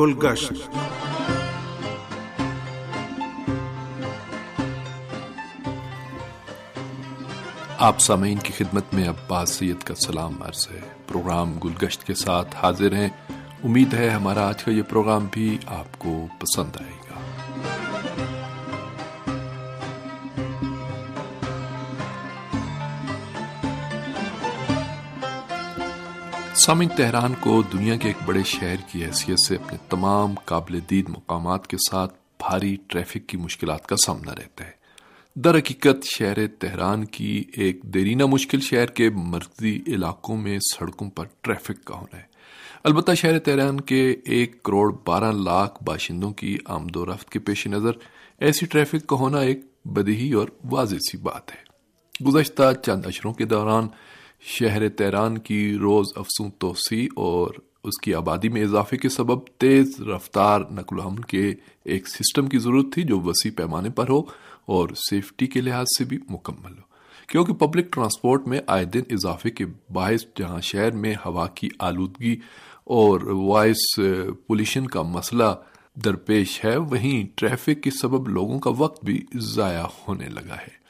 گلگشت۔ آپ سامعین کی خدمت میں عباس سید کا سلام عرض ہے۔ پروگرام گلگشت کے ساتھ حاضر ہیں۔ امید ہے ہمارا آج کا یہ پروگرام بھی آپ کو پسند آئے گا۔ سامن تہران کو دنیا کے ایک بڑے شہر کی حیثیت سے اپنے تمام قابل دید مقامات کے ساتھ بھاری ٹریفک کی مشکلات کا سامنا رہتا ہے۔ در حقیقت، شہر تہران کی ایک دیرینہ مشکل شہر کے مرکزی علاقوں میں سڑکوں پر ٹریفک کا ہونا ہے۔ البتہ شہر تہران کے ایک کروڑ بارہ لاکھ باشندوں کی آمد و رفت کے پیش نظر ایسی ٹریفک کا ہونا ایک بدہی اور واضح سی بات ہے۔ گزشتہ چند اشروں کے دوران شہر تیران کی روز افسوں توسیع اور اس کی آبادی میں اضافے کے سبب تیز رفتار نقل و حمل کے ایک سسٹم کی ضرورت تھی جو وسیع پیمانے پر ہو اور سیفٹی کے لحاظ سے بھی مکمل ہو۔ کیونکہ پبلک ٹرانسپورٹ میں آئے دن اضافے کے باعث جہاں شہر میں ہوا کی آلودگی اور وائس پولیشن کا مسئلہ درپیش ہے، وہیں ٹریفک کے سبب لوگوں کا وقت بھی ضائع ہونے لگا ہے۔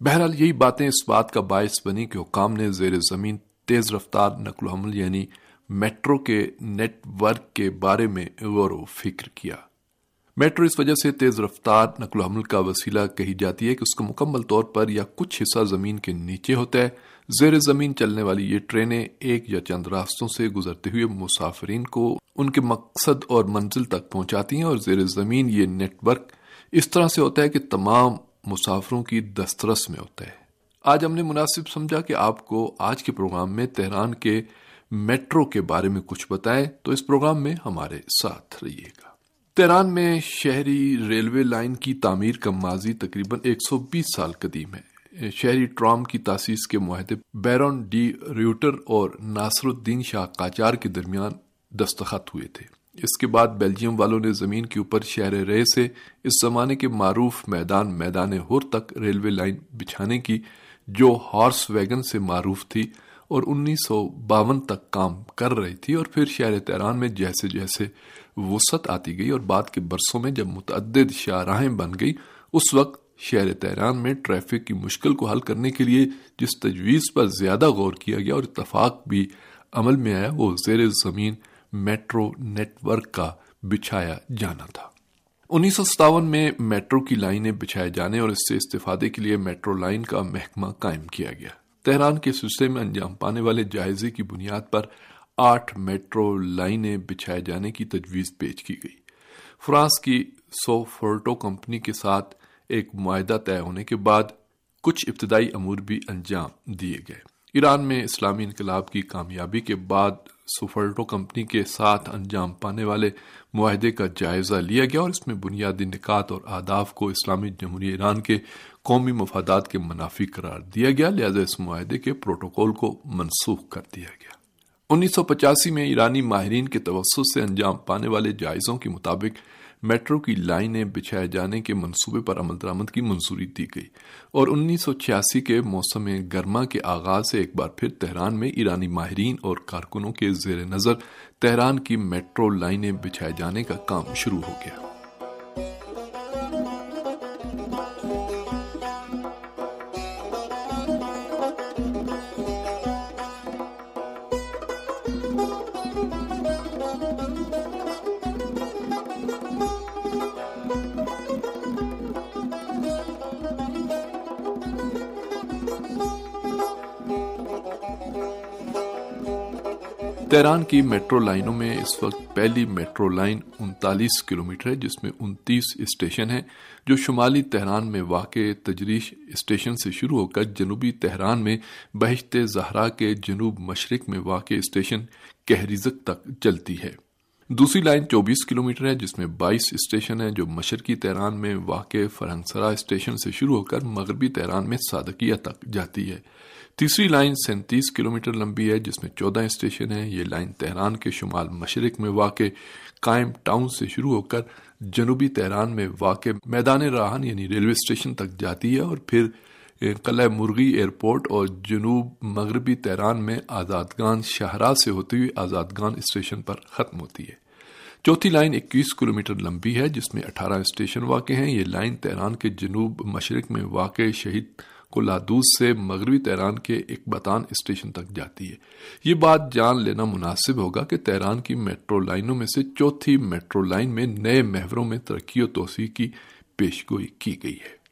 بہرحال یہی باتیں اس بات کا باعث بنی کہ حکام نے زیر زمین تیز رفتار نقل و حمل یعنی میٹرو کے نیٹ ورک کے بارے میں غور و فکر کیا۔ میٹرو اس وجہ سے تیز رفتار نقل و حمل کا وسیلہ کہی جاتی ہے کہ اس کا مکمل طور پر یا کچھ حصہ زمین کے نیچے ہوتا ہے۔ زیر زمین چلنے والی یہ ٹرینیں ایک یا چند راستوں سے گزرتے ہوئے مسافرین کو ان کے مقصد اور منزل تک پہنچاتی ہیں اور زیر زمین یہ نیٹ ورک اس طرح سے ہوتا ہے کہ تمام مسافروں کی دسترس میں ہوتا ہے آج ہم نے مناسب سمجھا کہ آپ کو آج کے پروگرام میں تہران کے میٹرو کے بارے میں کچھ بتائیں تو اس پروگرام میں ہمارے ساتھ رہیے گا۔ تہران میں شہری ریلوے لائن کی تعمیر کا ماضی تقریباً ایک سو بیس سال قدیم ہے۔ شہری ٹرام کی تاسیس کے معاہدے بیرون ڈی ریوٹر اور ناصر الدین شاہ قاچار کے درمیان دستخط ہوئے تھے۔ اس کے بعد بیلجیم والوں نے زمین کے اوپر شہر رے سے اس زمانے کے معروف میدان میدان ہور تک ریلوے لائن بچھانے کی جو ہارس ویگن سے معروف تھی اور انیس سو باون تک کام کر رہی تھی اور پھر شہر تیران میں جیسے جیسے وسعت آتی گئی اور بعد کے برسوں میں جب متعدد شاہراہیں بن گئی، اس وقت شہر تیران میں ٹریفک کی مشکل کو حل کرنے کے لیے جس تجویز پر زیادہ غور کیا گیا اور اتفاق بھی عمل میں آیا، وہ زیر زمین میٹرو نیٹ ورک کا بچھایا جانا تھا۔ انیس سو ستاون میں میٹرو کی لائنیں بچھائے جانے اور اس سے استفادے کے لیے میٹرو لائن کا محکمہ قائم کیا گیا۔ تہران کے سلسلے میں انجام پانے والے جائزے کی بنیاد پر آٹھ میٹرو لائنیں بچھائے جانے کی تجویز پیش کی گئی۔ فرانس کی سو فورٹو کمپنی کے ساتھ ایک معاہدہ طے ہونے کے بعد کچھ ابتدائی امور بھی انجام دیے گئے۔ ایران میں اسلامی انقلاب کی کامیابی کے بعد سفرٹو کمپنی کے ساتھ انجام پانے والے معاہدے کا جائزہ لیا گیا اور اس میں بنیادی نکات اور آداف کو اسلامی جمہوری ایران کے قومی مفادات کے منافی قرار دیا گیا، لہذا اس معاہدے کے پروٹوکول کو منسوخ کر دیا گیا۔ انیس سو پچاسی میں ایرانی ماہرین کے توسط سے انجام پانے والے جائزوں کے مطابق میٹرو کی لائنیں بچھائے جانے کے منصوبے پر عمل درآمد کی منظوری دی گئی اور انیس سو چھیاسی کے موسم گرما کے آغاز سے ایک بار پھر تہران میں ایرانی ماہرین اور کارکنوں کے زیر نظر تہران کی میٹرو لائنیں بچھائے جانے کا کام شروع ہو گیا۔ تیران کی میٹرو لائنوں میں اس وقت پہلی میٹرو لائن انتالیس کلومیٹر ہے، جس میں انتیس اسٹیشن ہیں، جو شمالی تہران میں واقع تجریش اسٹیشن سے شروع ہو کر جنوبی تہران میں بہشت زہرا کے جنوب مشرق میں واقع اسٹیشن کہریزک تک چلتی ہے۔ دوسری لائن چوبیس کلومیٹر ہے، جس میں بائیس اسٹیشن ہیں، جو مشرقی تہران میں واقع فرنگسرا اسٹیشن سے شروع ہو کر مغربی تہران میں صادقیہ تک جاتی ہے۔ تیسری لائن سینتیس کلومیٹر لمبی ہے، جس میں چودہ اسٹیشن ہیں۔ یہ لائن تہران کے شمال مشرق میں واقع، قائم ٹاؤن سے شروع ہو کر جنوبی تہران میں واقع میدان راہن یعنی ریلوے اسٹیشن تک جاتی ہے اور پھر قلعہ مرغی ایئرپورٹ اور جنوب مغربی تہران میں آزادگان شاہراہ سے ہوتی ہوئی آزادگان اسٹیشن پر ختم ہوتی ہے۔ چوتھی لائن اکیس کلومیٹر لمبی ہے، جس میں اٹھارہ اسٹیشن واقع ہیں۔ یہ لائن تہران کے جنوب مشرق میں واقع شہید کلادوز سے مغربی تہران کے اکبتان اسٹیشن تک جاتی ہے۔ یہ بات جان لینا مناسب ہوگا کہ تہران کی میٹرو لائنوں میں سے چوتھی میٹرو لائن میں نئے محوروں میں ترقی و توسیع کی پیشگوئی کی گئی ہے۔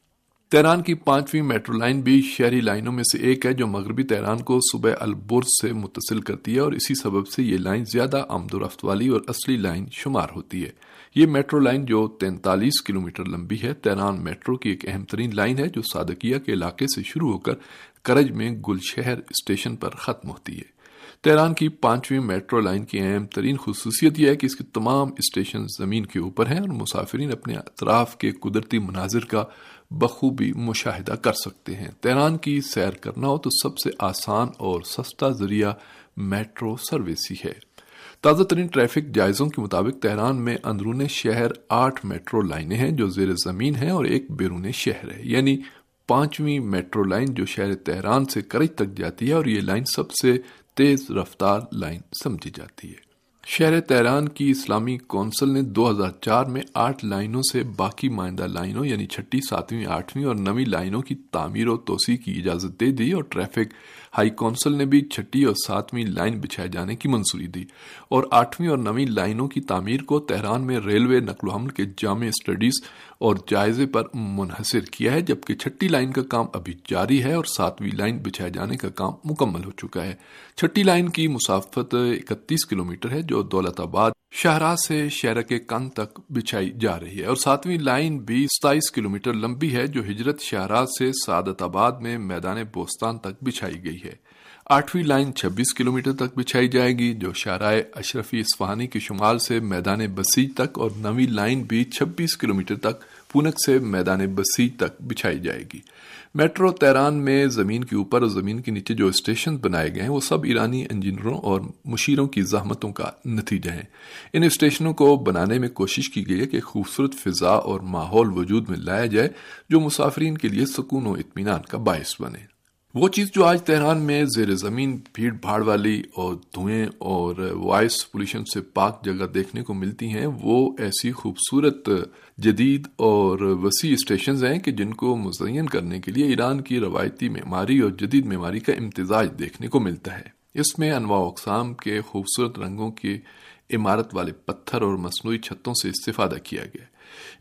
تیران کی پانچویں میٹرو لائن بھی شہری لائنوں میں سے ایک ہے جو مغربی تیران کو صبح البرز سے متصل کرتی ہے اور اسی سبب سے یہ لائن زیادہ آمد و رفت والی اور اصلی لائن شمار ہوتی ہے۔ یہ میٹرو لائن جو تینتالیس کلومیٹر لمبی ہے تیران میٹرو کی ایک اہم ترین لائن ہے جو سادکیہ کے علاقے سے شروع ہو کر کرج میں گل شہر اسٹیشن پر ختم ہوتی ہے۔ تیران کی پانچویں میٹرو لائن کی اہم ترین خصوصیت یہ ہے کہ اس کے تمام اسٹیشن زمین کے اوپر ہیں اور مسافرین اپنے اطراف کے قدرتی مناظر کا بخوبی مشاہدہ کر سکتے ہیں۔ تیران کی سیر کرنا ہو تو سب سے آسان اور سستا ذریعہ میٹرو سروس ہی ہے۔ تازہ ترین ٹریفک جائزوں کے مطابق تہران میں اندرون شہر آٹھ میٹرو لائنیں ہیں جو زیر زمین ہیں اور ایک بیرون شہر ہے۔ یعنی پانچویں میٹرو لائن جو شہر تہران سے کرج تک جاتی ہے اور یہ لائن سب سے تیز رفتار لائن سمجھی جاتی ہے۔ شہر تہران کی اسلامی کونسل نے دو ہزار چار میں آٹھ لائنوں سے باقی مائندہ لائنوں یعنی چھٹی، ساتویں، آٹھویں اور نویں لائنوں کی تعمیر و توسیع کی اجازت دے دی اور ٹریفک ہائی کونسل نے بھی چھٹی اور ساتویں لائن بچھائے جانے کی منظوری دی اور آٹھویں اور نویں لائنوں کی تعمیر کو تہران میں ریلوے نقل و حمل کے جامع اسٹڈیز اور جائزے پر منحصر کیا ہے، جبکہ چھٹی لائن کا کام ابھی جاری ہے اور ساتویں لائن بچھائے جانے کا کام مکمل ہو چکا ہے۔ چھٹی لائن کی مسافت اکتیس کلومیٹر ہے، جو دولت آباد شاہراہ سے شہر کے کن تک بچھائی جا رہی ہے اور ساتویں لائن بھی ستائیس کلومیٹر لمبی ہے جو ہجرت شاہراہ سے سعادت آباد میں میدان بوستان تک بچھائی گئی ہے۔ آٹھویں لائن چھبیس کلومیٹر تک بچھائی جائے گی جو شاہراہ اشرفی اسفہانی کے شمال سے میدان بسیج تک اور نویں لائن بھی چھبیس کلومیٹر تک پونک سے میدان بسی تک بچھائی جائے گی۔ میٹرو تیران میں زمین کے اوپر اور زمین کے نیچے جو اسٹیشن بنائے گئے ہیں، وہ سب ایرانی انجینئروں اور مشیروں کی زحمتوں کا نتیجہ ہیں۔ ان اسٹیشنوں کو بنانے میں کوشش کی گئی ہے کہ خوبصورت فضا اور ماحول وجود میں لایا جائے، جو مسافرین کے لیے سکون و اطمینان کا باعث بنے۔ وہ چیز جو آج تہران میں زیر زمین، بھیڑ بھاڑ والی اور دھوئیں اور وائس پولیشن سے پاک جگہ دیکھنے کو ملتی ہیں، وہ ایسی خوبصورت، جدید اور وسیع اسٹیشنز ہیں کہ جن کو مزین کرنے کے لیے ایران کی روایتی معماری اور جدید معماری کا امتزاج دیکھنے کو ملتا ہے۔ اس میں انواع اقسام کے خوبصورت رنگوں کے عمارت والے پتھر اور مصنوعی چھتوں سے استفادہ کیا گیا۔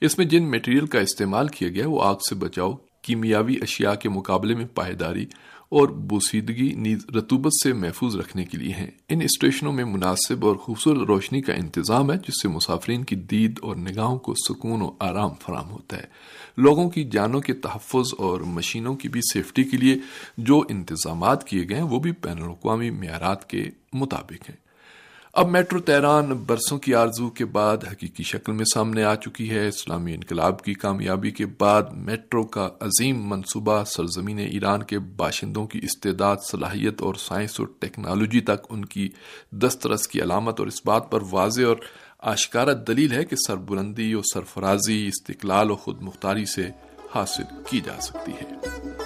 اس میں جن میٹیریل کا استعمال کیا گیا، وہ آگ سے بچاؤ کیمیاوی اشیاء کے مقابلے میں پائیداری اور بوسیدگی نیز رتوبت سے محفوظ رکھنے کے لیے ہیں۔ ان اسٹیشنوں میں مناسب اور خوبصورت روشنی کا انتظام ہے، جس سے مسافرین کی دید اور نگاہوں کو سکون و آرام فراہم ہوتا ہے۔ لوگوں کی جانوں کے تحفظ اور مشینوں کی بھی سیفٹی کے لیے جو انتظامات کیے گئے ہیں، وہ بھی بین الاقوامی معیارات کے مطابق ہیں۔ اب میٹرو تیران برسوں کی آرزو کے بعد حقیقی شکل میں سامنے آ چکی ہے۔ اسلامی انقلاب کی کامیابی کے بعد میٹرو کا عظیم منصوبہ سرزمین ایران کے باشندوں کی استعداد، صلاحیت اور سائنس اور ٹیکنالوجی تک ان کی دسترس کی علامت اور اس بات پر واضح اور آشکارہ دلیل ہے کہ سربلندی اور سرفرازی، استقلال و خود مختاری سے حاصل کی جا سکتی ہے۔